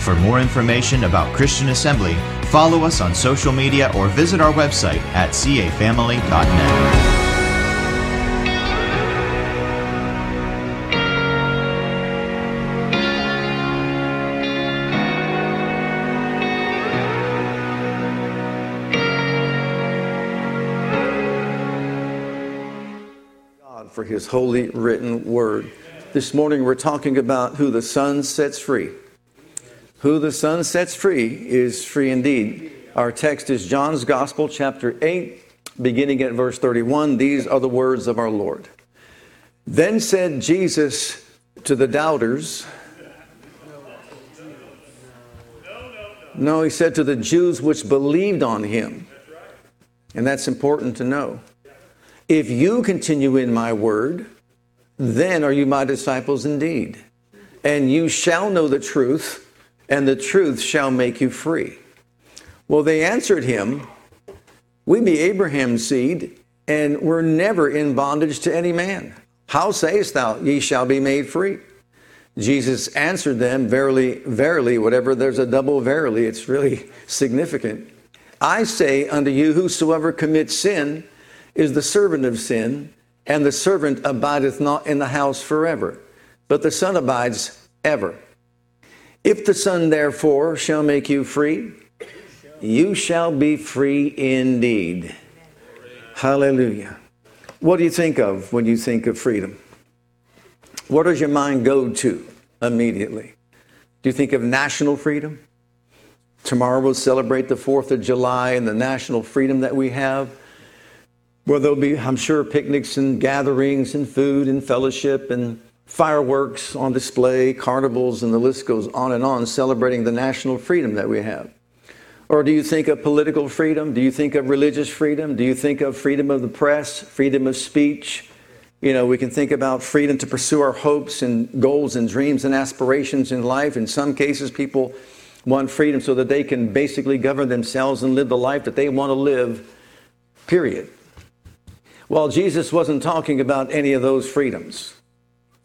For more information about Christian Assembly, follow us on social media or visit our website at cafamily.net. his holy written word. This morning we're talking about who the Son sets free. Who the Son sets free is free indeed. Our text is John's Gospel, chapter 8, beginning at verse 31. These are the words of our Lord. Then said Jesus to the doubters, No, he said to the Jews which believed on him. And that's important to know. If you continue in my word, then are you my disciples indeed. And you shall know the truth, and the truth shall make you free. Well, they answered him, We be Abraham's seed, and we're never in bondage to any man. How sayest thou, ye shall be made free? Jesus answered them, Verily, verily, whatever there's a double verily, it's really significant. I say unto you, whosoever commits sin is the servant of sin, and the servant abideth not in the house forever, but the Son abides ever. If the Son therefore shall make you free, you shall be free indeed. Hallelujah. What do you think of when you think of freedom? What does your mind go to immediately? Do you think of national freedom? Tomorrow we'll celebrate the 4th of July and the national freedom that we have where there'll be, I'm sure, picnics and gatherings and food and fellowship and fireworks on display, carnivals, and the list goes on and on, celebrating the national freedom that we have. Or do you think of political freedom? Do you think of religious freedom? Do you think of freedom of the press, freedom of speech? You know, we can think about freedom to pursue our hopes and goals and dreams and aspirations in life. In some cases, people want freedom so that they can basically govern themselves and live the life that they want to live, period. Well, Jesus wasn't talking about any of those freedoms.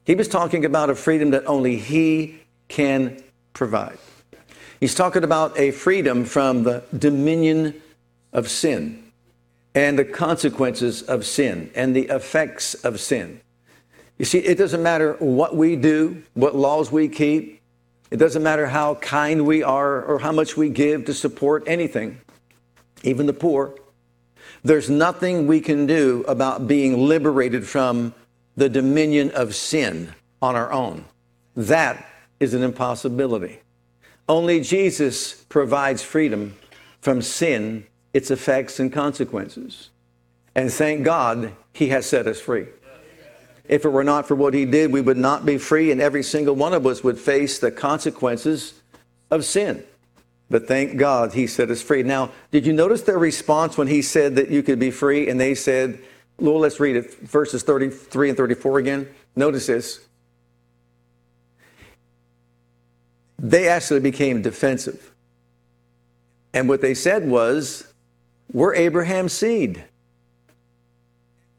He was talking about a freedom that only He can provide. He's talking about a freedom from the dominion of sin and the consequences of sin and the effects of sin. You see, it doesn't matter what we do, what laws we keep, it doesn't matter how kind we are or how much we give to support anything, even the poor. There's nothing we can do about being liberated from the dominion of sin on our own. That is an impossibility. Only Jesus provides freedom from sin, its effects, and consequences. And thank God he has set us free. If it were not for what he did, we would not be free, and every single one of us would face the consequences of sin. But thank God he set us free. Now, did you notice their response when he said that you could be free? And they said, well, let's read it, verses 33 and 34 again. Notice this. They actually became defensive. And what they said was, We're Abraham's seed.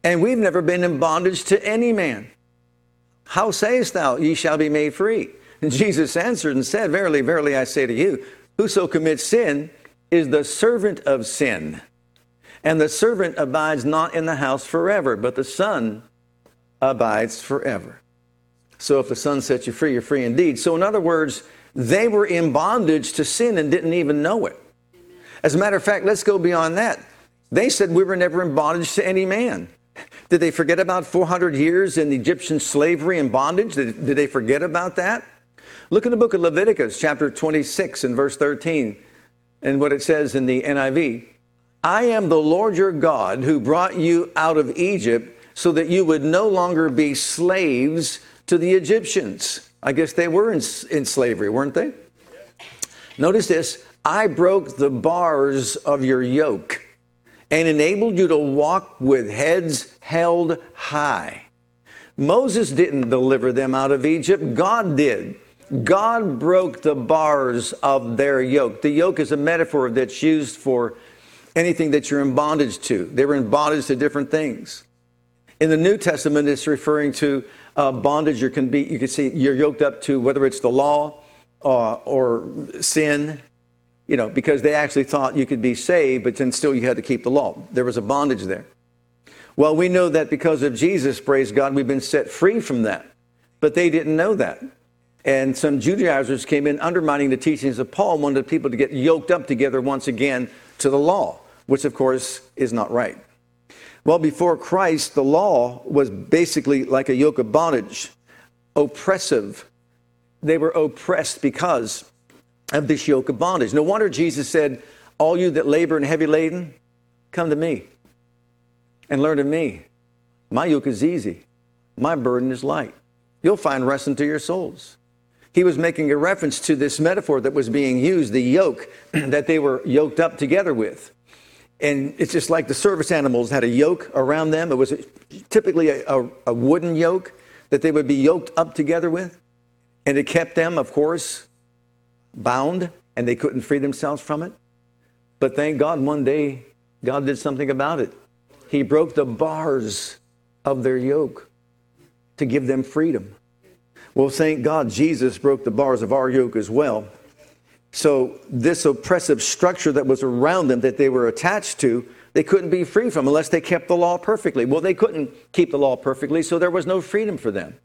And we've never been in bondage to any man. How sayest thou, ye shall be made free? And mm-hmm. Jesus answered and said, Verily, verily, I say to you, Whoso commits sin is the servant of sin. And the servant abides not in the house forever, but the Son abides forever. So if the Son sets you free, you're free indeed. So, in other words, they were in bondage to sin and didn't even know it. As a matter of fact, let's go beyond that. They said we were never in bondage to any man. Did they forget about 400 years in Egyptian slavery and bondage? Did, did they forget about that? Look in the book of Leviticus, chapter 26, and verse 13, and what it says in the NIV I am the Lord your God who brought you out of Egypt so that you would no longer be slaves to the Egyptians. I guess they were in, in slavery, weren't they? Notice this I broke the bars of your yoke and enabled you to walk with heads held high. Moses didn't deliver them out of Egypt, God did. God broke the bars of their yoke. The yoke is a metaphor that's used for anything that you're in bondage to. They were in bondage to different things. In the New Testament, it's referring to uh, bondage. You can be, you can see you're yoked up to whether it's the law uh, or sin, you know, because they actually thought you could be saved, but then still you had to keep the law. There was a bondage there. Well, we know that because of Jesus, praise God, we've been set free from that. But they didn't know that. And some Judaizers came in undermining the teachings of Paul, wanted people to get yoked up together once again to the law, which of course is not right. Well, before Christ, the law was basically like a yoke of bondage, oppressive. They were oppressed because of this yoke of bondage. No wonder Jesus said, All you that labor and heavy laden, come to me and learn of me. My yoke is easy, my burden is light. You'll find rest unto your souls. He was making a reference to this metaphor that was being used, the yoke that they were yoked up together with. And it's just like the service animals had a yoke around them. It was typically a, a, a wooden yoke that they would be yoked up together with. And it kept them, of course, bound, and they couldn't free themselves from it. But thank God, one day, God did something about it. He broke the bars of their yoke to give them freedom. Well, thank God Jesus broke the bars of our yoke as well. So, this oppressive structure that was around them that they were attached to, they couldn't be free from unless they kept the law perfectly. Well, they couldn't keep the law perfectly, so there was no freedom for them.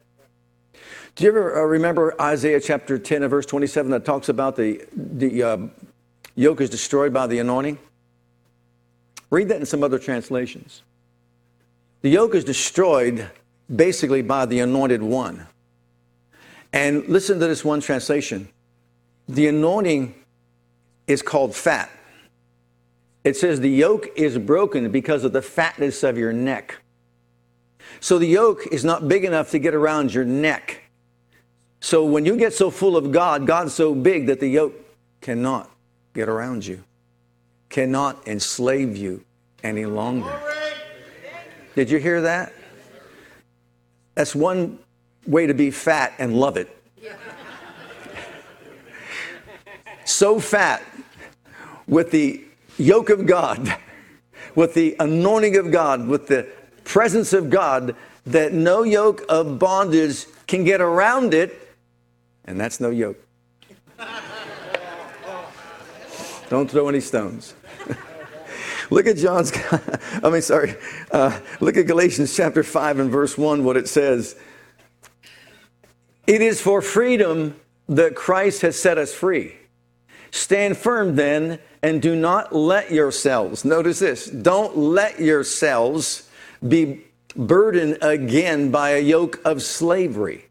Do you ever uh, remember Isaiah chapter 10 and verse 27 that talks about the, the uh, yoke is destroyed by the anointing? Read that in some other translations. The yoke is destroyed basically by the anointed one. And listen to this one translation. The anointing is called fat. It says the yoke is broken because of the fatness of your neck. So the yoke is not big enough to get around your neck. So when you get so full of God, God's so big that the yoke cannot get around you cannot enslave you any longer. Did you hear that? That's one way to be fat and love it. So fat with the yoke of God, with the anointing of God, with the presence of God, that no yoke of bondage can get around it, and that's no yoke. Don't throw any stones. look at John's, I mean, sorry, uh, look at Galatians chapter 5 and verse 1, what it says. It is for freedom that Christ has set us free. Stand firm then, and do not let yourselves, notice this, don't let yourselves be burdened again by a yoke of slavery.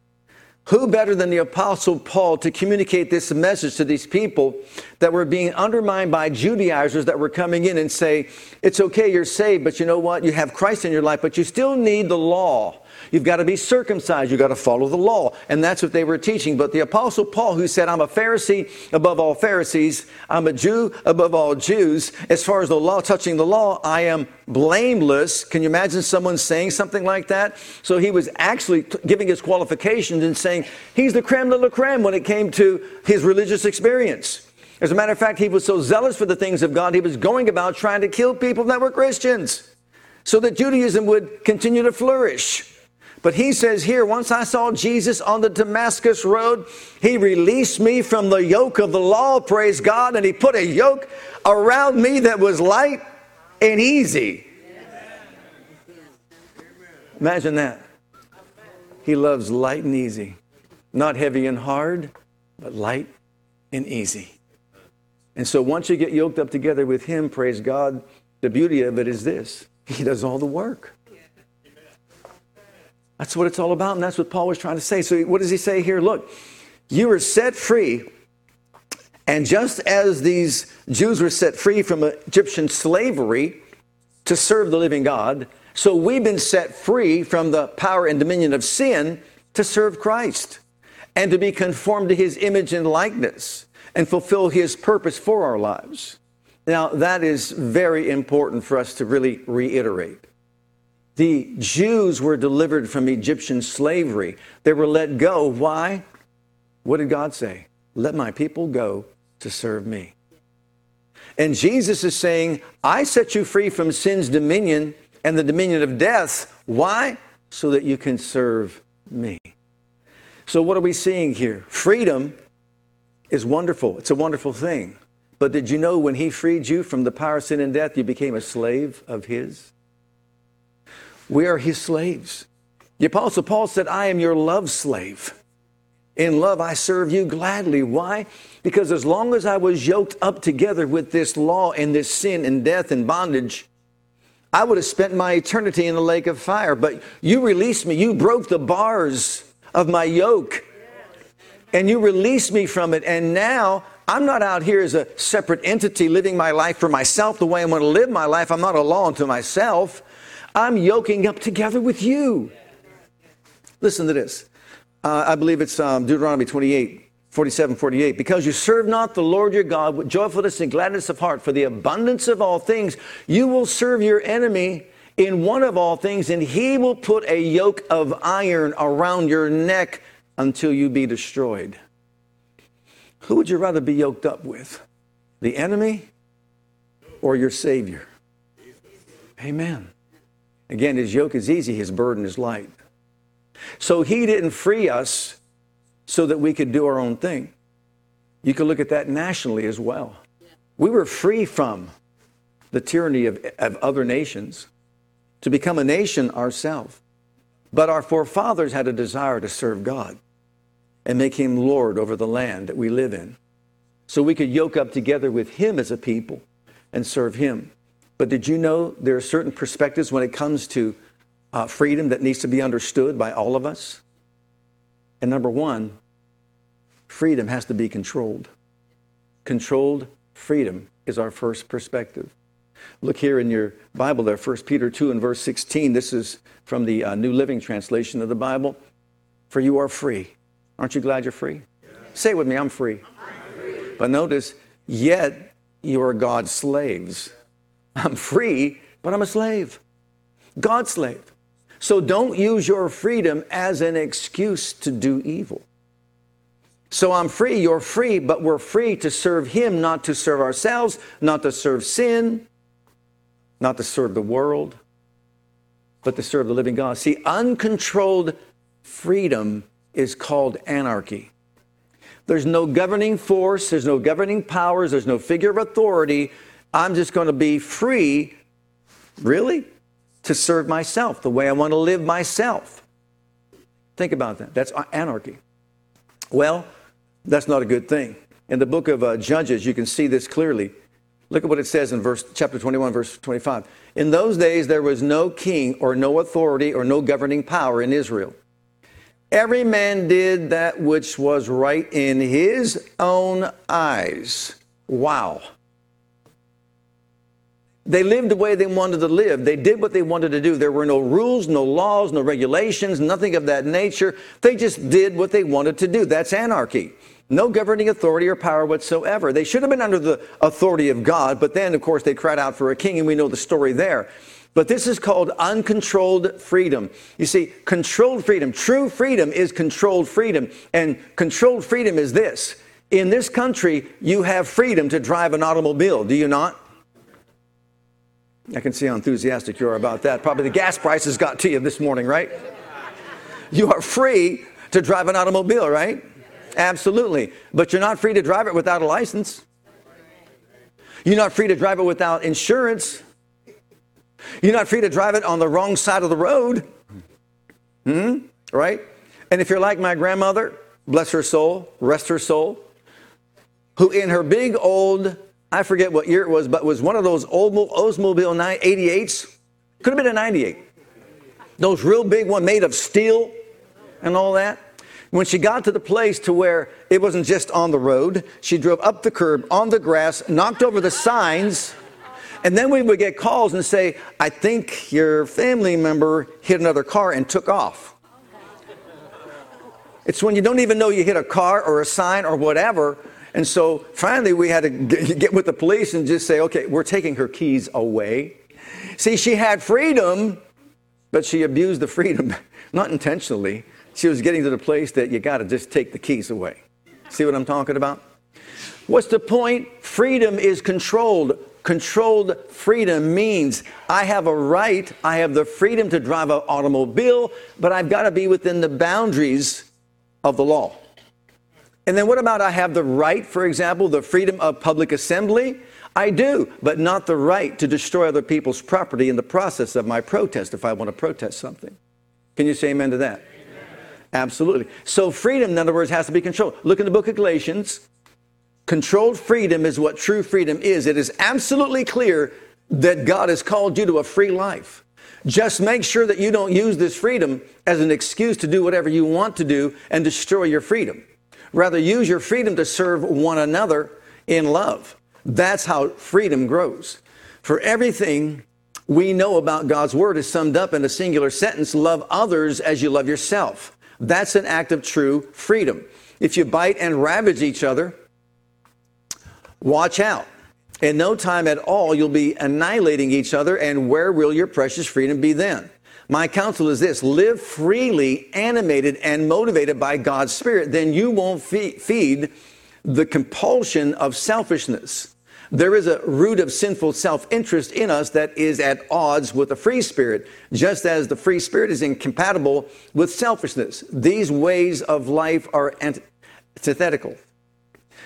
Who better than the Apostle Paul to communicate this message to these people that were being undermined by Judaizers that were coming in and say, It's okay, you're saved, but you know what? You have Christ in your life, but you still need the law. You've got to be circumcised. You've got to follow the law. And that's what they were teaching. But the Apostle Paul, who said, I'm a Pharisee above all Pharisees, I'm a Jew above all Jews, as far as the law, touching the law, I am blameless. Can you imagine someone saying something like that? So he was actually t- giving his qualifications and saying he's the creme de la creme when it came to his religious experience. As a matter of fact, he was so zealous for the things of God, he was going about trying to kill people that were Christians so that Judaism would continue to flourish. But he says here, once I saw Jesus on the Damascus road, he released me from the yoke of the law, praise God, and he put a yoke around me that was light and easy. Imagine that. He loves light and easy, not heavy and hard, but light and easy. And so once you get yoked up together with him, praise God, the beauty of it is this he does all the work. That's what it's all about, and that's what Paul was trying to say. So, what does he say here? Look, you were set free, and just as these Jews were set free from Egyptian slavery to serve the living God, so we've been set free from the power and dominion of sin to serve Christ and to be conformed to his image and likeness and fulfill his purpose for our lives. Now, that is very important for us to really reiterate. The Jews were delivered from Egyptian slavery. They were let go. Why? What did God say? Let my people go to serve me. And Jesus is saying, I set you free from sin's dominion and the dominion of death. Why? So that you can serve me. So, what are we seeing here? Freedom is wonderful, it's a wonderful thing. But did you know when he freed you from the power of sin and death, you became a slave of his? We are his slaves. The Apostle Paul said, I am your love slave. In love, I serve you gladly. Why? Because as long as I was yoked up together with this law and this sin and death and bondage, I would have spent my eternity in the lake of fire. But you released me. You broke the bars of my yoke and you released me from it. And now I'm not out here as a separate entity living my life for myself the way I want to live my life. I'm not a law unto myself. I'm yoking up together with you. Listen to this. Uh, I believe it's um, Deuteronomy 28, 47, 48. Because you serve not the Lord your God with joyfulness and gladness of heart for the abundance of all things, you will serve your enemy in one of all things, and he will put a yoke of iron around your neck until you be destroyed. Who would you rather be yoked up with? The enemy or your Savior? Amen. Again, his yoke is easy, his burden is light. So he didn't free us so that we could do our own thing. You can look at that nationally as well. We were free from the tyranny of, of other nations to become a nation ourselves. But our forefathers had a desire to serve God and make him Lord over the land that we live in. So we could yoke up together with him as a people and serve him. But did you know there are certain perspectives when it comes to uh, freedom that needs to be understood by all of us? And number one, freedom has to be controlled. Controlled freedom is our first perspective. Look here in your Bible there, 1 Peter 2 and verse 16. This is from the uh, New Living Translation of the Bible. For you are free. Aren't you glad you're free? Say it with me I'm free. I'm free. But notice, yet you are God's slaves. I'm free, but I'm a slave. God's slave. So don't use your freedom as an excuse to do evil. So I'm free, you're free, but we're free to serve Him, not to serve ourselves, not to serve sin, not to serve the world, but to serve the living God. See, uncontrolled freedom is called anarchy. There's no governing force, there's no governing powers, there's no figure of authority I'm just going to be free, really, to serve myself the way I want to live myself. Think about that. That's anarchy. Well, that's not a good thing. In the book of uh, Judges, you can see this clearly. Look at what it says in verse chapter 21 verse 25. In those days there was no king or no authority or no governing power in Israel. Every man did that which was right in his own eyes. Wow. They lived the way they wanted to live. They did what they wanted to do. There were no rules, no laws, no regulations, nothing of that nature. They just did what they wanted to do. That's anarchy. No governing authority or power whatsoever. They should have been under the authority of God, but then, of course, they cried out for a king, and we know the story there. But this is called uncontrolled freedom. You see, controlled freedom, true freedom is controlled freedom. And controlled freedom is this in this country, you have freedom to drive an automobile, do you not? I can see how enthusiastic you are about that. Probably the gas prices got to you this morning, right? You are free to drive an automobile, right? Absolutely. But you're not free to drive it without a license. You're not free to drive it without insurance. You're not free to drive it on the wrong side of the road. Hmm? Right? And if you're like my grandmother, bless her soul, rest her soul, who in her big old I forget what year it was, but it was one of those old Oldsmobile 88s. Could have been a 98. Those real big one made of steel and all that. When she got to the place to where it wasn't just on the road, she drove up the curb on the grass, knocked over the signs, and then we would get calls and say, I think your family member hit another car and took off. It's when you don't even know you hit a car or a sign or whatever, And so finally, we had to get with the police and just say, okay, we're taking her keys away. See, she had freedom, but she abused the freedom, not intentionally. She was getting to the place that you got to just take the keys away. See what I'm talking about? What's the point? Freedom is controlled. Controlled freedom means I have a right, I have the freedom to drive an automobile, but I've got to be within the boundaries of the law. And then what about I have the right, for example, the freedom of public assembly? I do, but not the right to destroy other people's property in the process of my protest if I want to protest something. Can you say amen to that? Amen. Absolutely. So freedom, in other words, has to be controlled. Look in the book of Galatians. Controlled freedom is what true freedom is. It is absolutely clear that God has called you to a free life. Just make sure that you don't use this freedom as an excuse to do whatever you want to do and destroy your freedom. Rather, use your freedom to serve one another in love. That's how freedom grows. For everything we know about God's word is summed up in a singular sentence love others as you love yourself. That's an act of true freedom. If you bite and ravage each other, watch out. In no time at all, you'll be annihilating each other, and where will your precious freedom be then? My counsel is this live freely, animated, and motivated by God's Spirit, then you won't feed the compulsion of selfishness. There is a root of sinful self interest in us that is at odds with the free spirit, just as the free spirit is incompatible with selfishness. These ways of life are antithetical,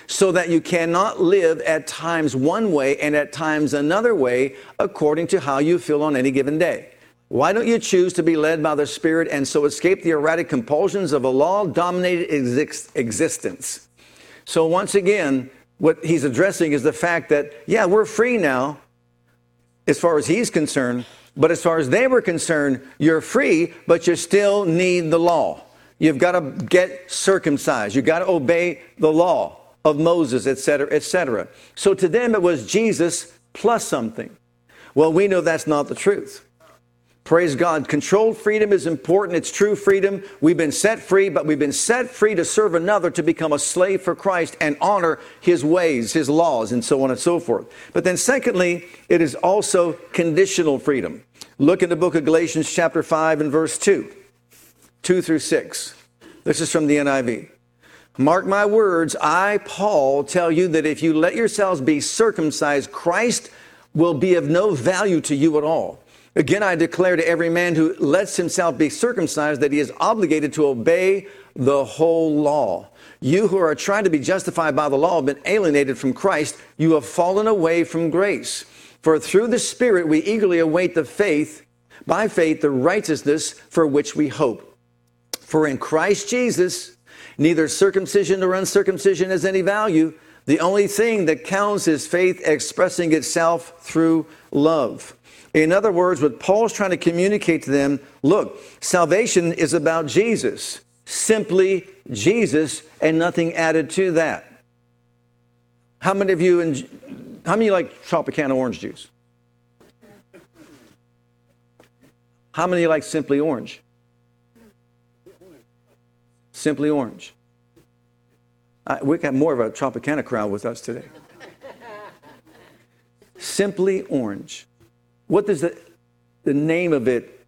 so that you cannot live at times one way and at times another way according to how you feel on any given day. Why don't you choose to be led by the Spirit and so escape the erratic compulsions of a law dominated existence? So, once again, what he's addressing is the fact that, yeah, we're free now as far as he's concerned, but as far as they were concerned, you're free, but you still need the law. You've got to get circumcised, you've got to obey the law of Moses, etc., etc. So, to them, it was Jesus plus something. Well, we know that's not the truth. Praise God. Controlled freedom is important. It's true freedom. We've been set free, but we've been set free to serve another, to become a slave for Christ and honor his ways, his laws, and so on and so forth. But then, secondly, it is also conditional freedom. Look in the book of Galatians, chapter 5, and verse 2, 2 through 6. This is from the NIV. Mark my words, I, Paul, tell you that if you let yourselves be circumcised, Christ will be of no value to you at all. Again, I declare to every man who lets himself be circumcised that he is obligated to obey the whole law. You who are trying to be justified by the law have been alienated from Christ. You have fallen away from grace. For through the Spirit we eagerly await the faith, by faith, the righteousness for which we hope. For in Christ Jesus, neither circumcision nor uncircumcision has any value. The only thing that counts is faith expressing itself through love. In other words, what Paul's trying to communicate to them look, salvation is about Jesus, simply Jesus, and nothing added to that. How many of you, in, how many like Tropicana orange juice? How many like Simply Orange? Simply Orange. I, we got more of a Tropicana crowd with us today. Simply Orange. What does the, the name of it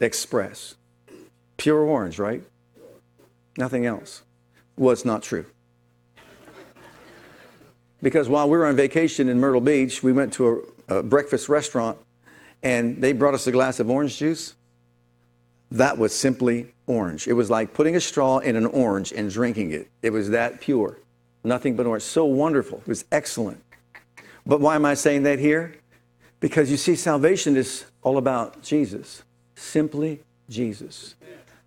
express? Pure orange, right? Nothing else. Well, it's not true. Because while we were on vacation in Myrtle Beach, we went to a, a breakfast restaurant and they brought us a glass of orange juice. That was simply orange. It was like putting a straw in an orange and drinking it. It was that pure. Nothing but orange. So wonderful. It was excellent. But why am I saying that here? Because you see, salvation is all about Jesus, simply Jesus.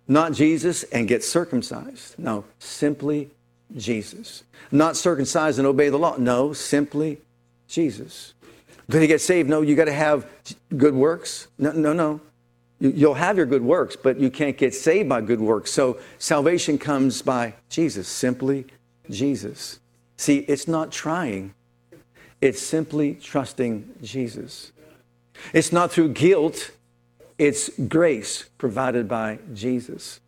Not Jesus and get circumcised. No, simply Jesus. Not circumcised and obey the law. No, simply Jesus. Did he get saved? No, you got to have good works. No, no, no. You'll have your good works, but you can't get saved by good works. So salvation comes by Jesus, simply Jesus. See, it's not trying, it's simply trusting Jesus. It's not through guilt, it's grace provided by Jesus.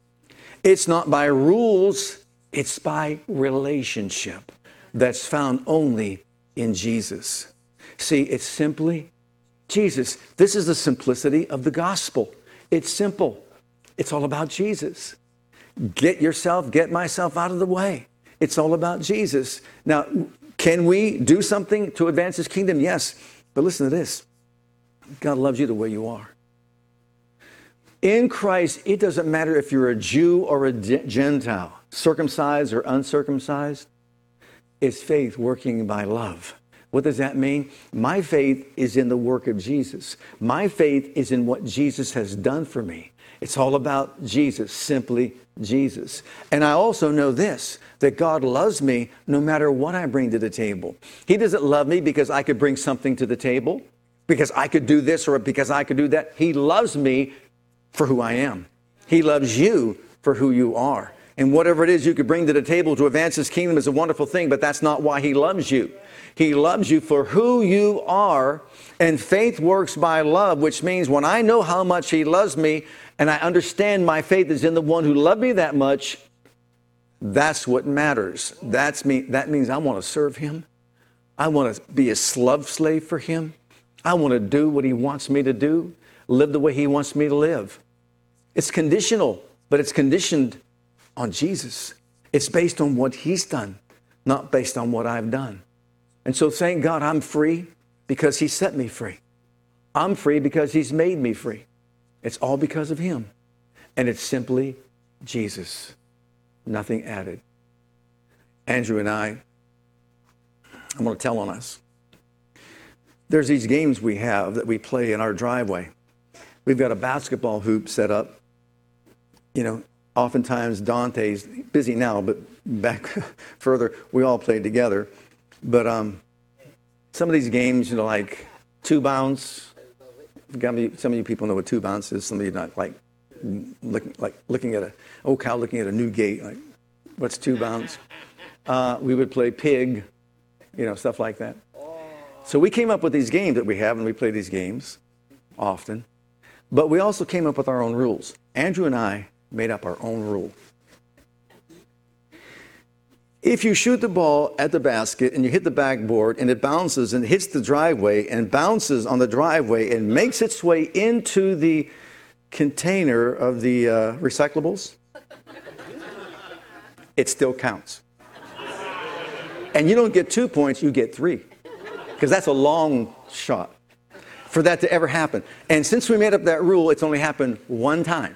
It's not by rules, it's by relationship. that's found only in Jesus. See, it's simply Jesus. This is the simplicity of the gospel. It's simple, it's all about Jesus. Get yourself, get myself out of the way. It's all about Jesus. Now, can we do something to advance his kingdom? Yes. But listen to this God loves you the way you are. In Christ, it doesn't matter if you're a Jew or a Gentile, circumcised or uncircumcised. It's faith working by love. What does that mean? My faith is in the work of Jesus. My faith is in what Jesus has done for me. It's all about Jesus, simply Jesus. And I also know this that God loves me no matter what I bring to the table. He doesn't love me because I could bring something to the table, because I could do this or because I could do that. He loves me for who I am. He loves you for who you are. And whatever it is you could bring to the table to advance his kingdom is a wonderful thing, but that's not why he loves you. He loves you for who you are, and faith works by love, which means when I know how much he loves me and I understand my faith is in the one who loved me that much, that's what matters. That's me, that means I want to serve him. I want to be a slave slave for him. I want to do what he wants me to do, live the way he wants me to live. It's conditional, but it's conditioned on Jesus. It's based on what he's done, not based on what I've done. And so thank God I'm free because he set me free. I'm free because he's made me free. It's all because of him. And it's simply Jesus, nothing added. Andrew and I, I'm going to tell on us. There's these games we have that we play in our driveway. We've got a basketball hoop set up you know, oftentimes Dante's busy now, but back further, we all played together. But um, some of these games, you know, like two bounce. Some of you people know what two bounce is. Some of you not like looking like looking at a old cow looking at a new gate. Like what's two bounce? Uh, we would play pig, you know, stuff like that. So we came up with these games that we have, and we play these games often. But we also came up with our own rules. Andrew and I made up our own rule. If you shoot the ball at the basket and you hit the backboard and it bounces and hits the driveway and bounces on the driveway and makes its way into the container of the uh, recyclables, it still counts. And you don't get two points, you get three. Because that's a long shot for that to ever happen. And since we made up that rule, it's only happened one time.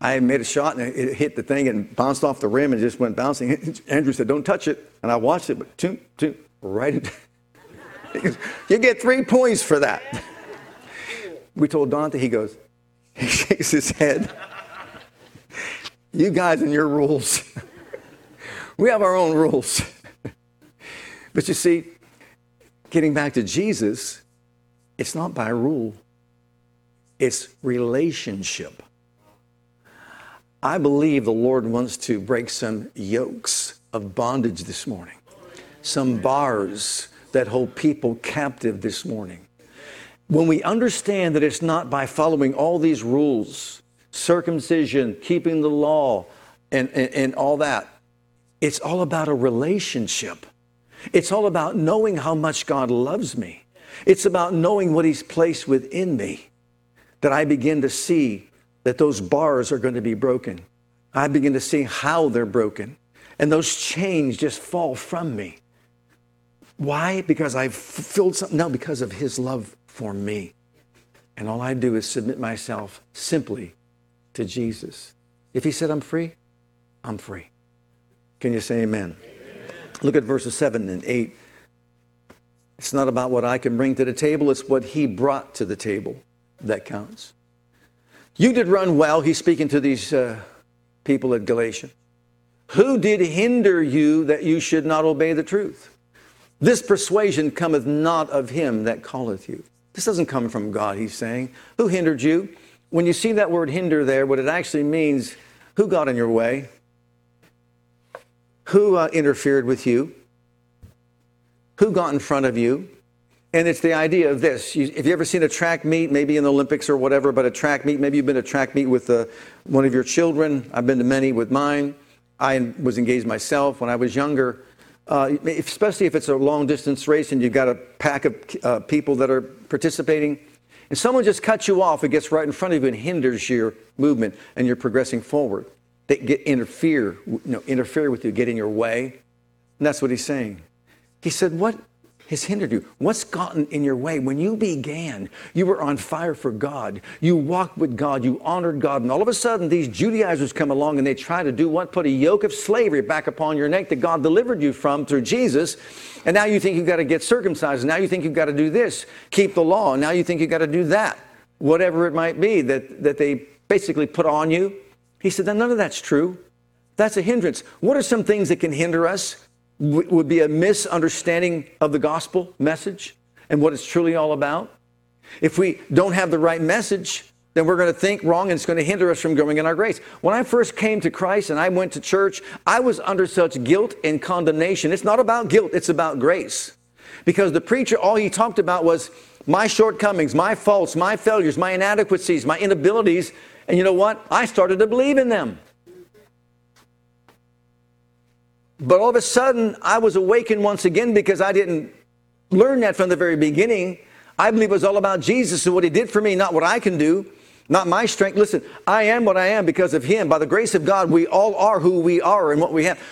I made a shot and it hit the thing and bounced off the rim and just went bouncing. Andrew said, Don't touch it. And I watched it, but two, two, right into You get three points for that. We told Dante, he goes, he shakes his head. You guys and your rules. we have our own rules. but you see, getting back to Jesus, it's not by rule, it's relationship. I believe the Lord wants to break some yokes of bondage this morning, some bars that hold people captive this morning. When we understand that it's not by following all these rules, circumcision, keeping the law, and, and, and all that, it's all about a relationship. It's all about knowing how much God loves me. It's about knowing what He's placed within me that I begin to see that those bars are going to be broken. I begin to see how they're broken. And those chains just fall from me. Why? Because I've fulfilled something? No, because of His love for me. And all I do is submit myself simply to Jesus. If He said I'm free, I'm free. Can you say amen? amen? Look at verses 7 and 8. It's not about what I can bring to the table, it's what He brought to the table that counts. You did run well. He's speaking to these uh, people at Galatia. Who did hinder you that you should not obey the truth? This persuasion cometh not of him that calleth you. This doesn't come from God, he's saying. Who hindered you? When you see that word hinder there, what it actually means, who got in your way? Who uh, interfered with you? Who got in front of you? And it's the idea of this. You, if you ever seen a track meet, maybe in the Olympics or whatever, but a track meet, maybe you've been to a track meet with uh, one of your children. I've been to many with mine. I was engaged myself when I was younger, uh, especially if it's a long distance race and you've got a pack of uh, people that are participating, and someone just cuts you off, it gets right in front of you and hinders your movement and you're progressing forward. They get interfere, you know, interfere with you, get in your way. And that's what he's saying. He said, What has hindered you? What's gotten in your way? When you began, you were on fire for God. You walked with God. You honored God. And all of a sudden, these Judaizers come along and they try to do what? Put a yoke of slavery back upon your neck that God delivered you from through Jesus. And now you think you've got to get circumcised. Now you think you've got to do this, keep the law. Now you think you've got to do that, whatever it might be that, that they basically put on you. He said, none of that's true. That's a hindrance. What are some things that can hinder us? Would be a misunderstanding of the gospel message and what it's truly all about. If we don't have the right message, then we're going to think wrong and it's going to hinder us from growing in our grace. When I first came to Christ and I went to church, I was under such guilt and condemnation. It's not about guilt, it's about grace. Because the preacher, all he talked about was my shortcomings, my faults, my failures, my inadequacies, my inabilities. And you know what? I started to believe in them. But all of a sudden, I was awakened once again because I didn't learn that from the very beginning. I believe it was all about Jesus and what he did for me, not what I can do, not my strength. Listen, I am what I am because of him. By the grace of God, we all are who we are and what we have.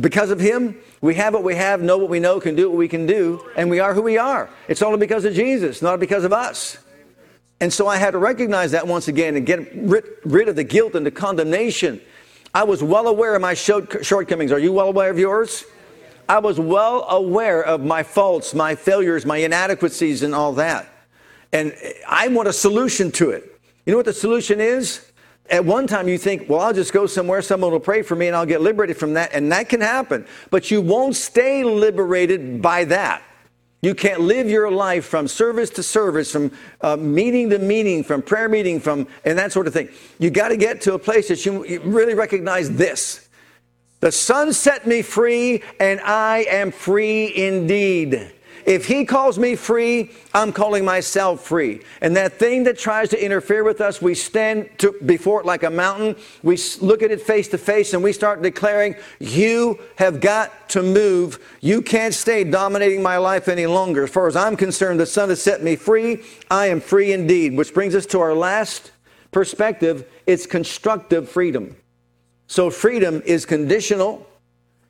Because of him, we have what we have, know what we know, can do what we can do, and we are who we are. It's only because of Jesus, not because of us. And so I had to recognize that once again and get rid, rid of the guilt and the condemnation I was well aware of my shortcomings. Are you well aware of yours? I was well aware of my faults, my failures, my inadequacies, and all that. And I want a solution to it. You know what the solution is? At one time, you think, well, I'll just go somewhere, someone will pray for me, and I'll get liberated from that. And that can happen. But you won't stay liberated by that. You can't live your life from service to service, from uh, meeting to meeting, from prayer meeting, from and that sort of thing. You got to get to a place that you, really recognize this. The Son set me free, and I am free indeed. If he calls me free, I'm calling myself free. And that thing that tries to interfere with us, we stand to, before it like a mountain. We look at it face to face and we start declaring, You have got to move. You can't stay dominating my life any longer. As far as I'm concerned, the Son has set me free. I am free indeed. Which brings us to our last perspective it's constructive freedom. So freedom is conditional.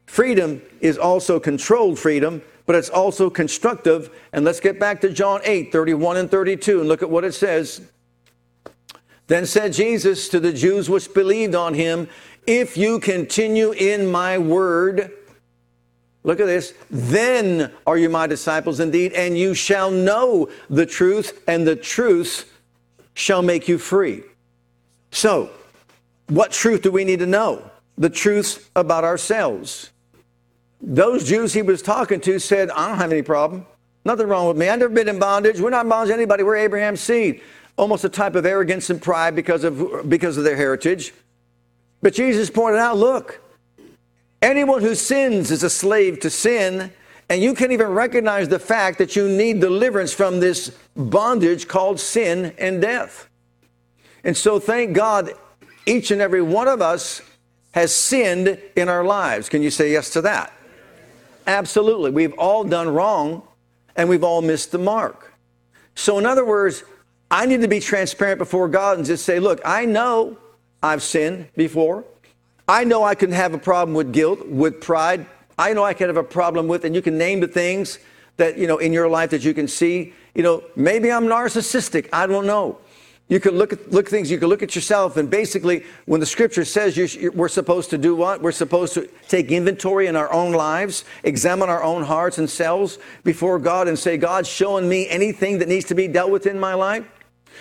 Freedom is also controlled freedom but it's also constructive. And let's get back to John 8 31 and 32 and look at what it says. Then said Jesus to the Jews which believed on him, If you continue in my word, look at this, then are you my disciples indeed, and you shall know the truth, and the truth shall make you free. So, what truth do we need to know? The truth about ourselves. Those Jews he was talking to said, I don't have any problem. Nothing wrong with me. I've never been in bondage. We're not in bondage to anybody. We're Abraham's seed. Almost a type of arrogance and pride because of, because of their heritage. But Jesus pointed out look, anyone who sins is a slave to sin, and you can't even recognize the fact that you need deliverance from this bondage called sin and death. And so, thank God, each and every one of us has sinned in our lives. Can you say yes to that? Absolutely. We've all done wrong and we've all missed the mark. So, in other words, I need to be transparent before God and just say, look, I know I've sinned before. I know I can have a problem with guilt, with pride. I know I can have a problem with, and you can name the things that, you know, in your life that you can see. You know, maybe I'm narcissistic. I don't know. You could look at look things. You could look at yourself, and basically, when the Scripture says you, we're supposed to do what, we're supposed to take inventory in our own lives, examine our own hearts and selves before God, and say, "God, showing me anything that needs to be dealt with in my life."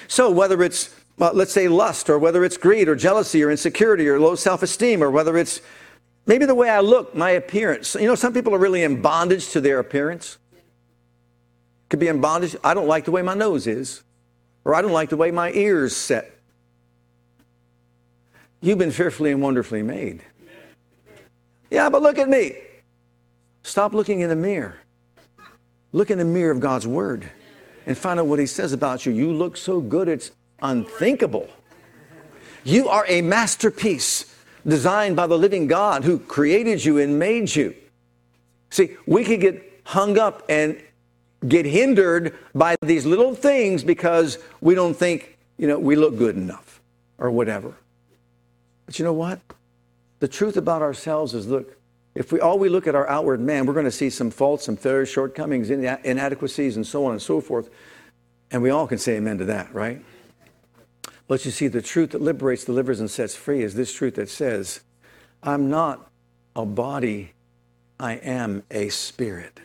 So whether it's let's say lust, or whether it's greed, or jealousy, or insecurity, or low self-esteem, or whether it's maybe the way I look, my appearance. You know, some people are really in bondage to their appearance. Could be in bondage. I don't like the way my nose is or I don't like the way my ears set. You've been fearfully and wonderfully made. Yeah, but look at me. Stop looking in the mirror. Look in the mirror of God's Word and find out what He says about you. You look so good, it's unthinkable. You are a masterpiece designed by the living God who created you and made you. See, we could get hung up and get hindered by these little things because we don't think, you know, we look good enough or whatever. But you know what? The truth about ourselves is look, if we all we look at our outward man, we're going to see some faults, some failures, shortcomings, inadequacies, and so on and so forth. And we all can say amen to that, right? But you see, the truth that liberates, delivers, and sets free is this truth that says, I'm not a body, I am a spirit.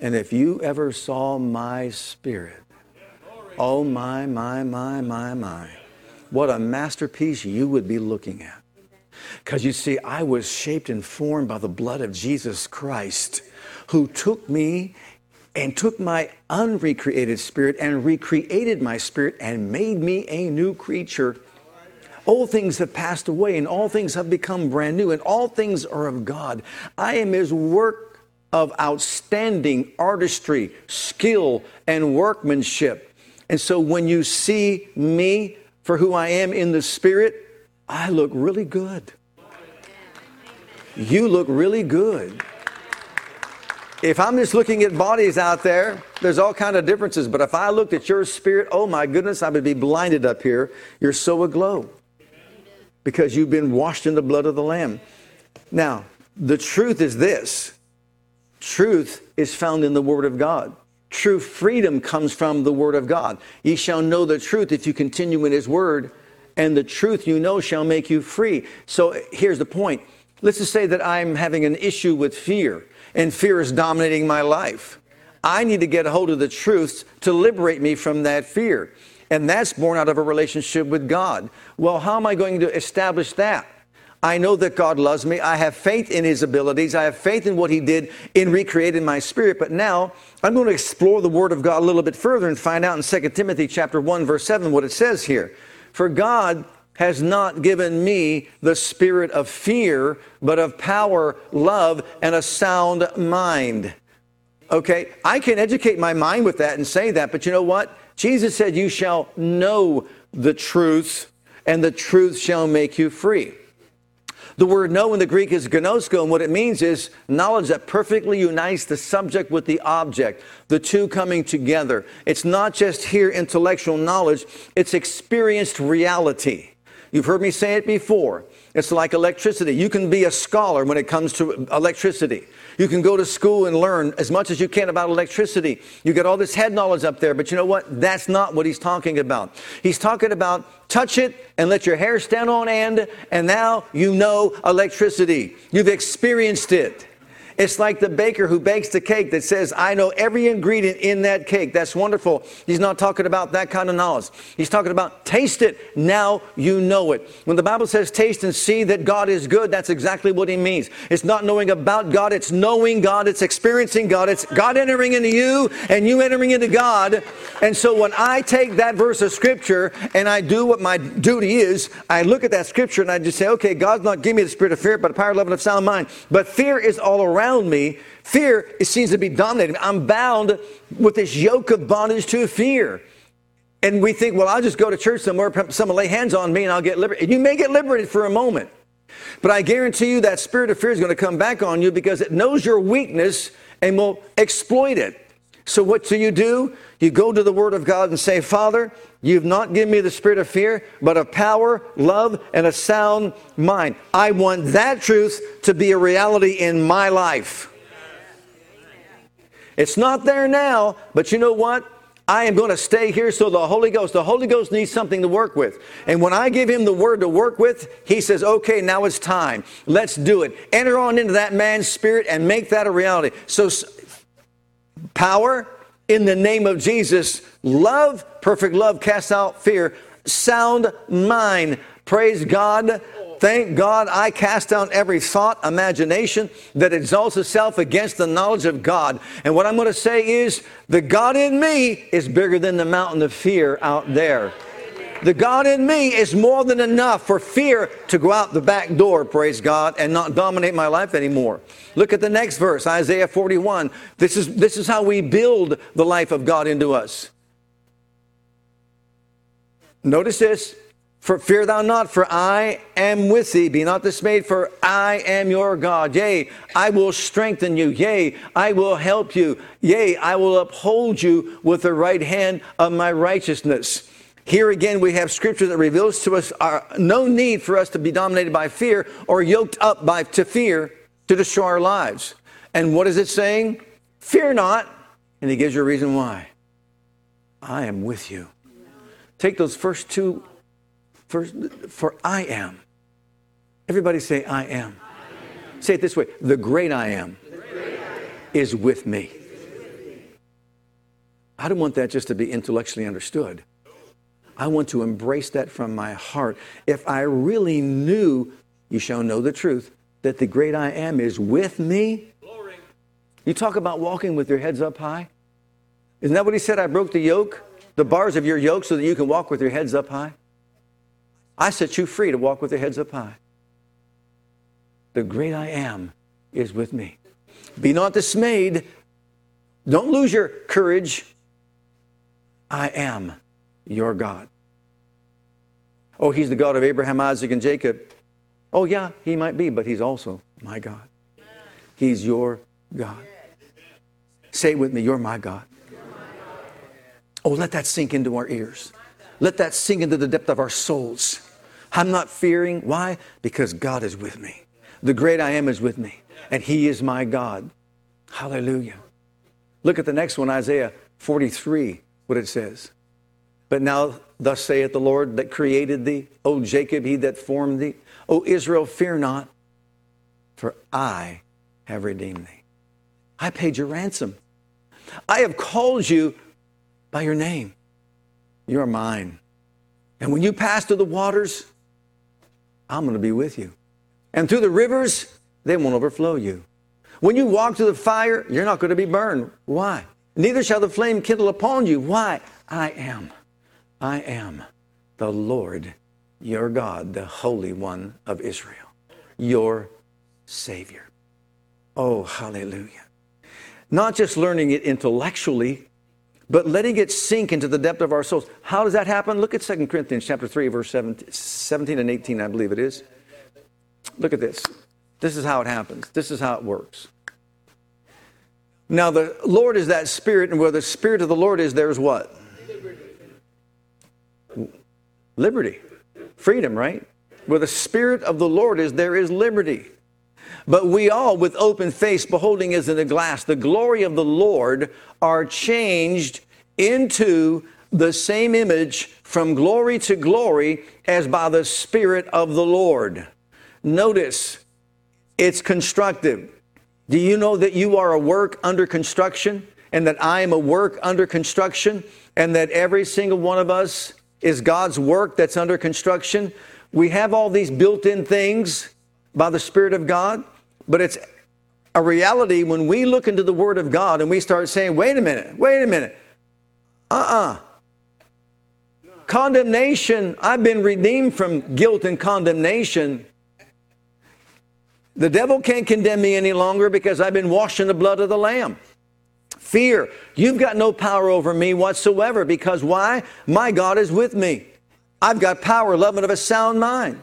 And if you ever saw my spirit, oh my, my, my, my, my, what a masterpiece you would be looking at. Because you see, I was shaped and formed by the blood of Jesus Christ, who took me and took my unrecreated spirit and recreated my spirit and made me a new creature. All things have passed away and all things have become brand new and all things are of God. I am His work of outstanding artistry, skill, and workmanship. And so when you see me for who I am in the spirit, I look really good. You look really good if I'm just looking at bodies out there, there's all kind of differences. But if I looked at your spirit, oh my goodness, I would be blinded up here. You're so aglow because you've been washed in the blood of the Lamb. Now, the truth is this truth is found in the Word of God. True freedom comes from the Word of God. Ye shall know the truth if you continue in His Word, and the truth you know shall make you free. So here's the point. Let's just say that I'm having an issue with fear and fear is dominating my life. I need to get a hold of the truth to liberate me from that fear. And that's born out of a relationship with God. Well, how am I going to establish that? I know that God loves me. I have faith in his abilities. I have faith in what he did in recreating my spirit. But now I'm going to explore the word of God a little bit further and find out in 2 Timothy chapter 1 verse 7 what it says here. For God has not given me the spirit of fear, but of power, love, and a sound mind. Okay, I can educate my mind with that and say that, but you know what? Jesus said, You shall know the truth, and the truth shall make you free. The word know in the Greek is ginosko, and what it means is knowledge that perfectly unites the subject with the object, the two coming together. It's not just here intellectual knowledge, it's experienced reality. You've heard me say it before. It's like electricity. You can be a scholar when it comes to electricity. You can go to school and learn as much as you can about electricity. You get all this head knowledge up there, but you know what? That's not what he's talking about. He's talking about touch it and let your hair stand on end, and now you know electricity. You've experienced it. It's like the baker who bakes the cake that says, I know every ingredient in that cake. That's wonderful. He's not talking about that kind of knowledge. He's talking about taste it. Now you know it. When the Bible says taste and see that God is good, that's exactly what he means. It's not knowing about God, it's knowing God, it's experiencing God, it's God entering into you and you entering into God. And so when I take that verse of scripture and I do what my duty is, I look at that scripture and I just say, okay, God's not giving me the spirit of fear, but a power, love, and of sound mind. But fear is all around around me, fear it seems to be dominating. I'm bound with this yoke of bondage to fear. And we think, well, I'll just go to church somewhere, someone lay hands on me and I'll get liberated. You may get liberated for a moment. But I guarantee you that spirit of fear is going to come back on you because it knows your weakness and will exploit it. So what do you do? You go to the Word of God and say, Father, you've not given me the spirit of fear, but of power, love, and a sound mind. I want that truth to be a reality in my life. It's not there now, but you know what? I am going to stay here so the Holy Ghost, the Holy Ghost needs something to work with. And when I give him the word to work with, he says, okay, now it's time. Let's do it. Enter on into that man's spirit and make that a reality. So power in the name of Jesus. Love, perfect love casts out fear. Sound mind. Praise God. Thank God I cast down every thought, imagination that exalts itself against the knowledge of God. And what I'm going to say is the God in me is bigger than the mountain of fear out there. The God in me is more than enough for fear to go out the back door, praise God, and not dominate my life anymore. Look at the next verse, Isaiah 41. This is, this is how we build the life of God into us. Notice this For fear thou not, for I am with thee. Be not dismayed, for I am your God. Yea, I will strengthen you. Yea, I will help you. Yea, I will uphold you with the right hand of my righteousness. Here again, we have scripture that reveals to us our, no need for us to be dominated by fear or yoked up by, to fear to destroy our lives. And what is it saying? Fear not. And he gives you a reason why. I am with you. Take those first two for, for I am. Everybody say, I am. I am. Say it this way the great I am, great I am. is with me. I don't want that just to be intellectually understood. I want to embrace that from my heart. If I really knew, you shall know the truth, that the great I am is with me. Glory. You talk about walking with your heads up high. Isn't that what he said? I broke the yoke, the bars of your yoke, so that you can walk with your heads up high. I set you free to walk with your heads up high. The great I am is with me. Be not dismayed. Don't lose your courage. I am your God. Oh, he's the God of Abraham, Isaac, and Jacob. Oh, yeah, he might be, but he's also my God. He's your God. Say it with me, you're my God. Oh, let that sink into our ears. Let that sink into the depth of our souls. I'm not fearing. Why? Because God is with me. The great I am is with me, and He is my God. Hallelujah. Look at the next one, Isaiah 43, what it says. But now, thus saith the Lord that created thee, O Jacob, he that formed thee. O Israel, fear not, for I have redeemed thee. I paid your ransom. I have called you by your name. You are mine. And when you pass through the waters, I'm going to be with you. And through the rivers, they won't overflow you. When you walk through the fire, you're not going to be burned. Why? Neither shall the flame kindle upon you. Why? I am. I am the Lord your God, the Holy One of Israel, your Savior. Oh, hallelujah. Not just learning it intellectually, but letting it sink into the depth of our souls. How does that happen? Look at 2 Corinthians chapter 3, verse 17 and 18, I believe it is. Look at this. This is how it happens. This is how it works. Now, the Lord is that Spirit, and where the Spirit of the Lord is, there's what? Liberty. Freedom, right? Where the Spirit of the Lord is, there is liberty. But we all, with open face, beholding as in a glass the glory of the Lord, are changed into the same image from glory to glory as by the Spirit of the Lord. Notice, it's constructive. Do you know that you are a work under construction and that I am a work under construction and that every single one of us is God's work that's under construction? We have all these built in things by the Spirit of God. But it's a reality when we look into the Word of God and we start saying, wait a minute, wait a minute. Uh uh-uh. uh Condemnation, I've been redeemed from guilt and condemnation. The devil can't condemn me any longer because I've been washed in the blood of the Lamb. Fear, you've got no power over me whatsoever because why? My God is with me. I've got power, love, and of a sound mind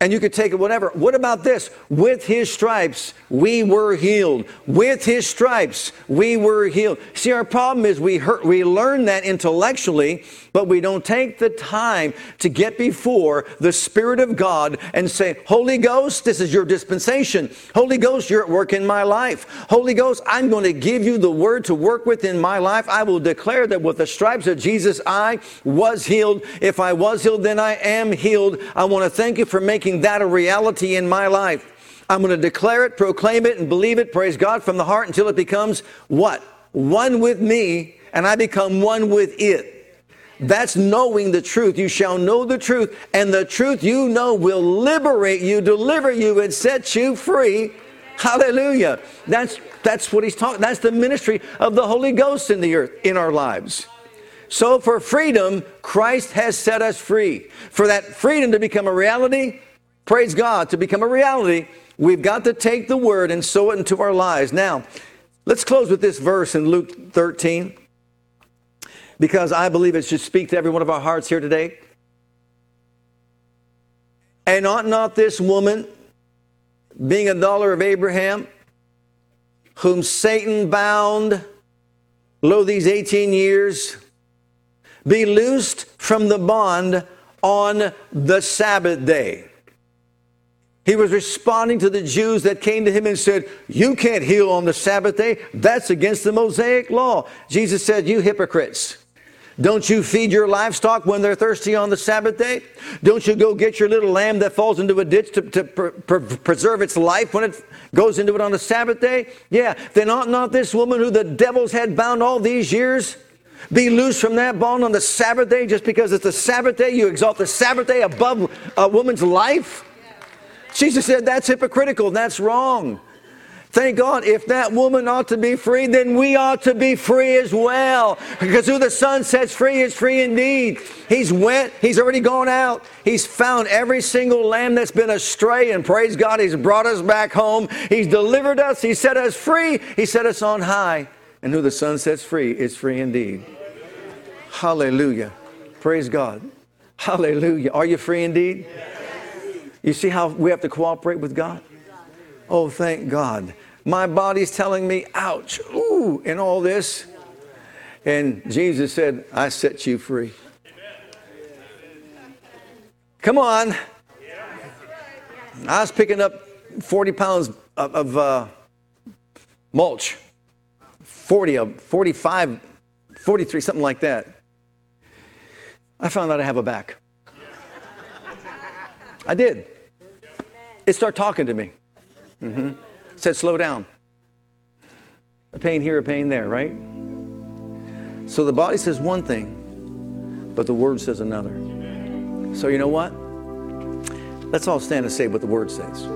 and you could take it whatever. What about this? With his stripes, we were healed. With his stripes, we were healed. See, our problem is we hurt, we learn that intellectually, but we don't take the time to get before the Spirit of God and say, Holy Ghost, this is your dispensation. Holy Ghost, you're at work in my life. Holy Ghost, I'm going to give you the word to work with in my life. I will declare that with the stripes of Jesus, I was healed. If I was healed, then I am healed. I want to thank you for making that a reality in my life. I'm going to declare it, proclaim it, and believe it, praise God, from the heart until it becomes what? One with me, and I become one with it. That's knowing the truth. You shall know the truth, and the truth you know will liberate you, deliver you, and set you free. Hallelujah. That's that's what he's talking. That's the ministry of the Holy Ghost in the earth, in our lives. So for freedom, Christ has set us free. For that freedom to become a reality, praise God, to become a reality, we've got to take the word and sow it into our lives. Now, let's close with this verse in Luke 13, because I believe it should speak to every one of our hearts here today. And ought not this woman, being a daughter of Abraham, whom Satan bound, lo, these 18 years, be loosed from the bond on the Sabbath day? He was responding to the Jews that came to him and said, You can't heal on the Sabbath day. That's against the Mosaic law. Jesus said, You hypocrites. Don't you feed your livestock when they're thirsty on the Sabbath day? Don't you go get your little lamb that falls into a ditch to, to pre- pre- preserve its life when it goes into it on the Sabbath day? Yeah, then ought not this woman who the devils had bound all these years be loose from that bond on the Sabbath day just because it's the Sabbath day? You exalt the Sabbath day above a woman's life? Jesus said that's hypocritical. That's wrong. Thank God, if that woman ought to be free, then we ought to be free as well. Because who the Son sets free is free indeed. He's went, he's already gone out. He's found every single lamb that's been astray, and praise God, he's brought us back home. He's delivered us, he set us free, he set us on high. And who the Son sets free is free indeed. Hallelujah. Praise God. Hallelujah. Are you free indeed? You see how we have to cooperate with God? Oh, thank God. My body's telling me, ouch, ooh, and all this. And Jesus said, I set you free. Come on. I was picking up 40 pounds of, of uh, mulch, 40, 45, 43, something like that. I found out I have a back. I did. It started talking to me. Mm-hmm. Said, slow down. A pain here, a pain there, right? So the body says one thing, but the word says another. So you know what? Let's all stand and say what the word says.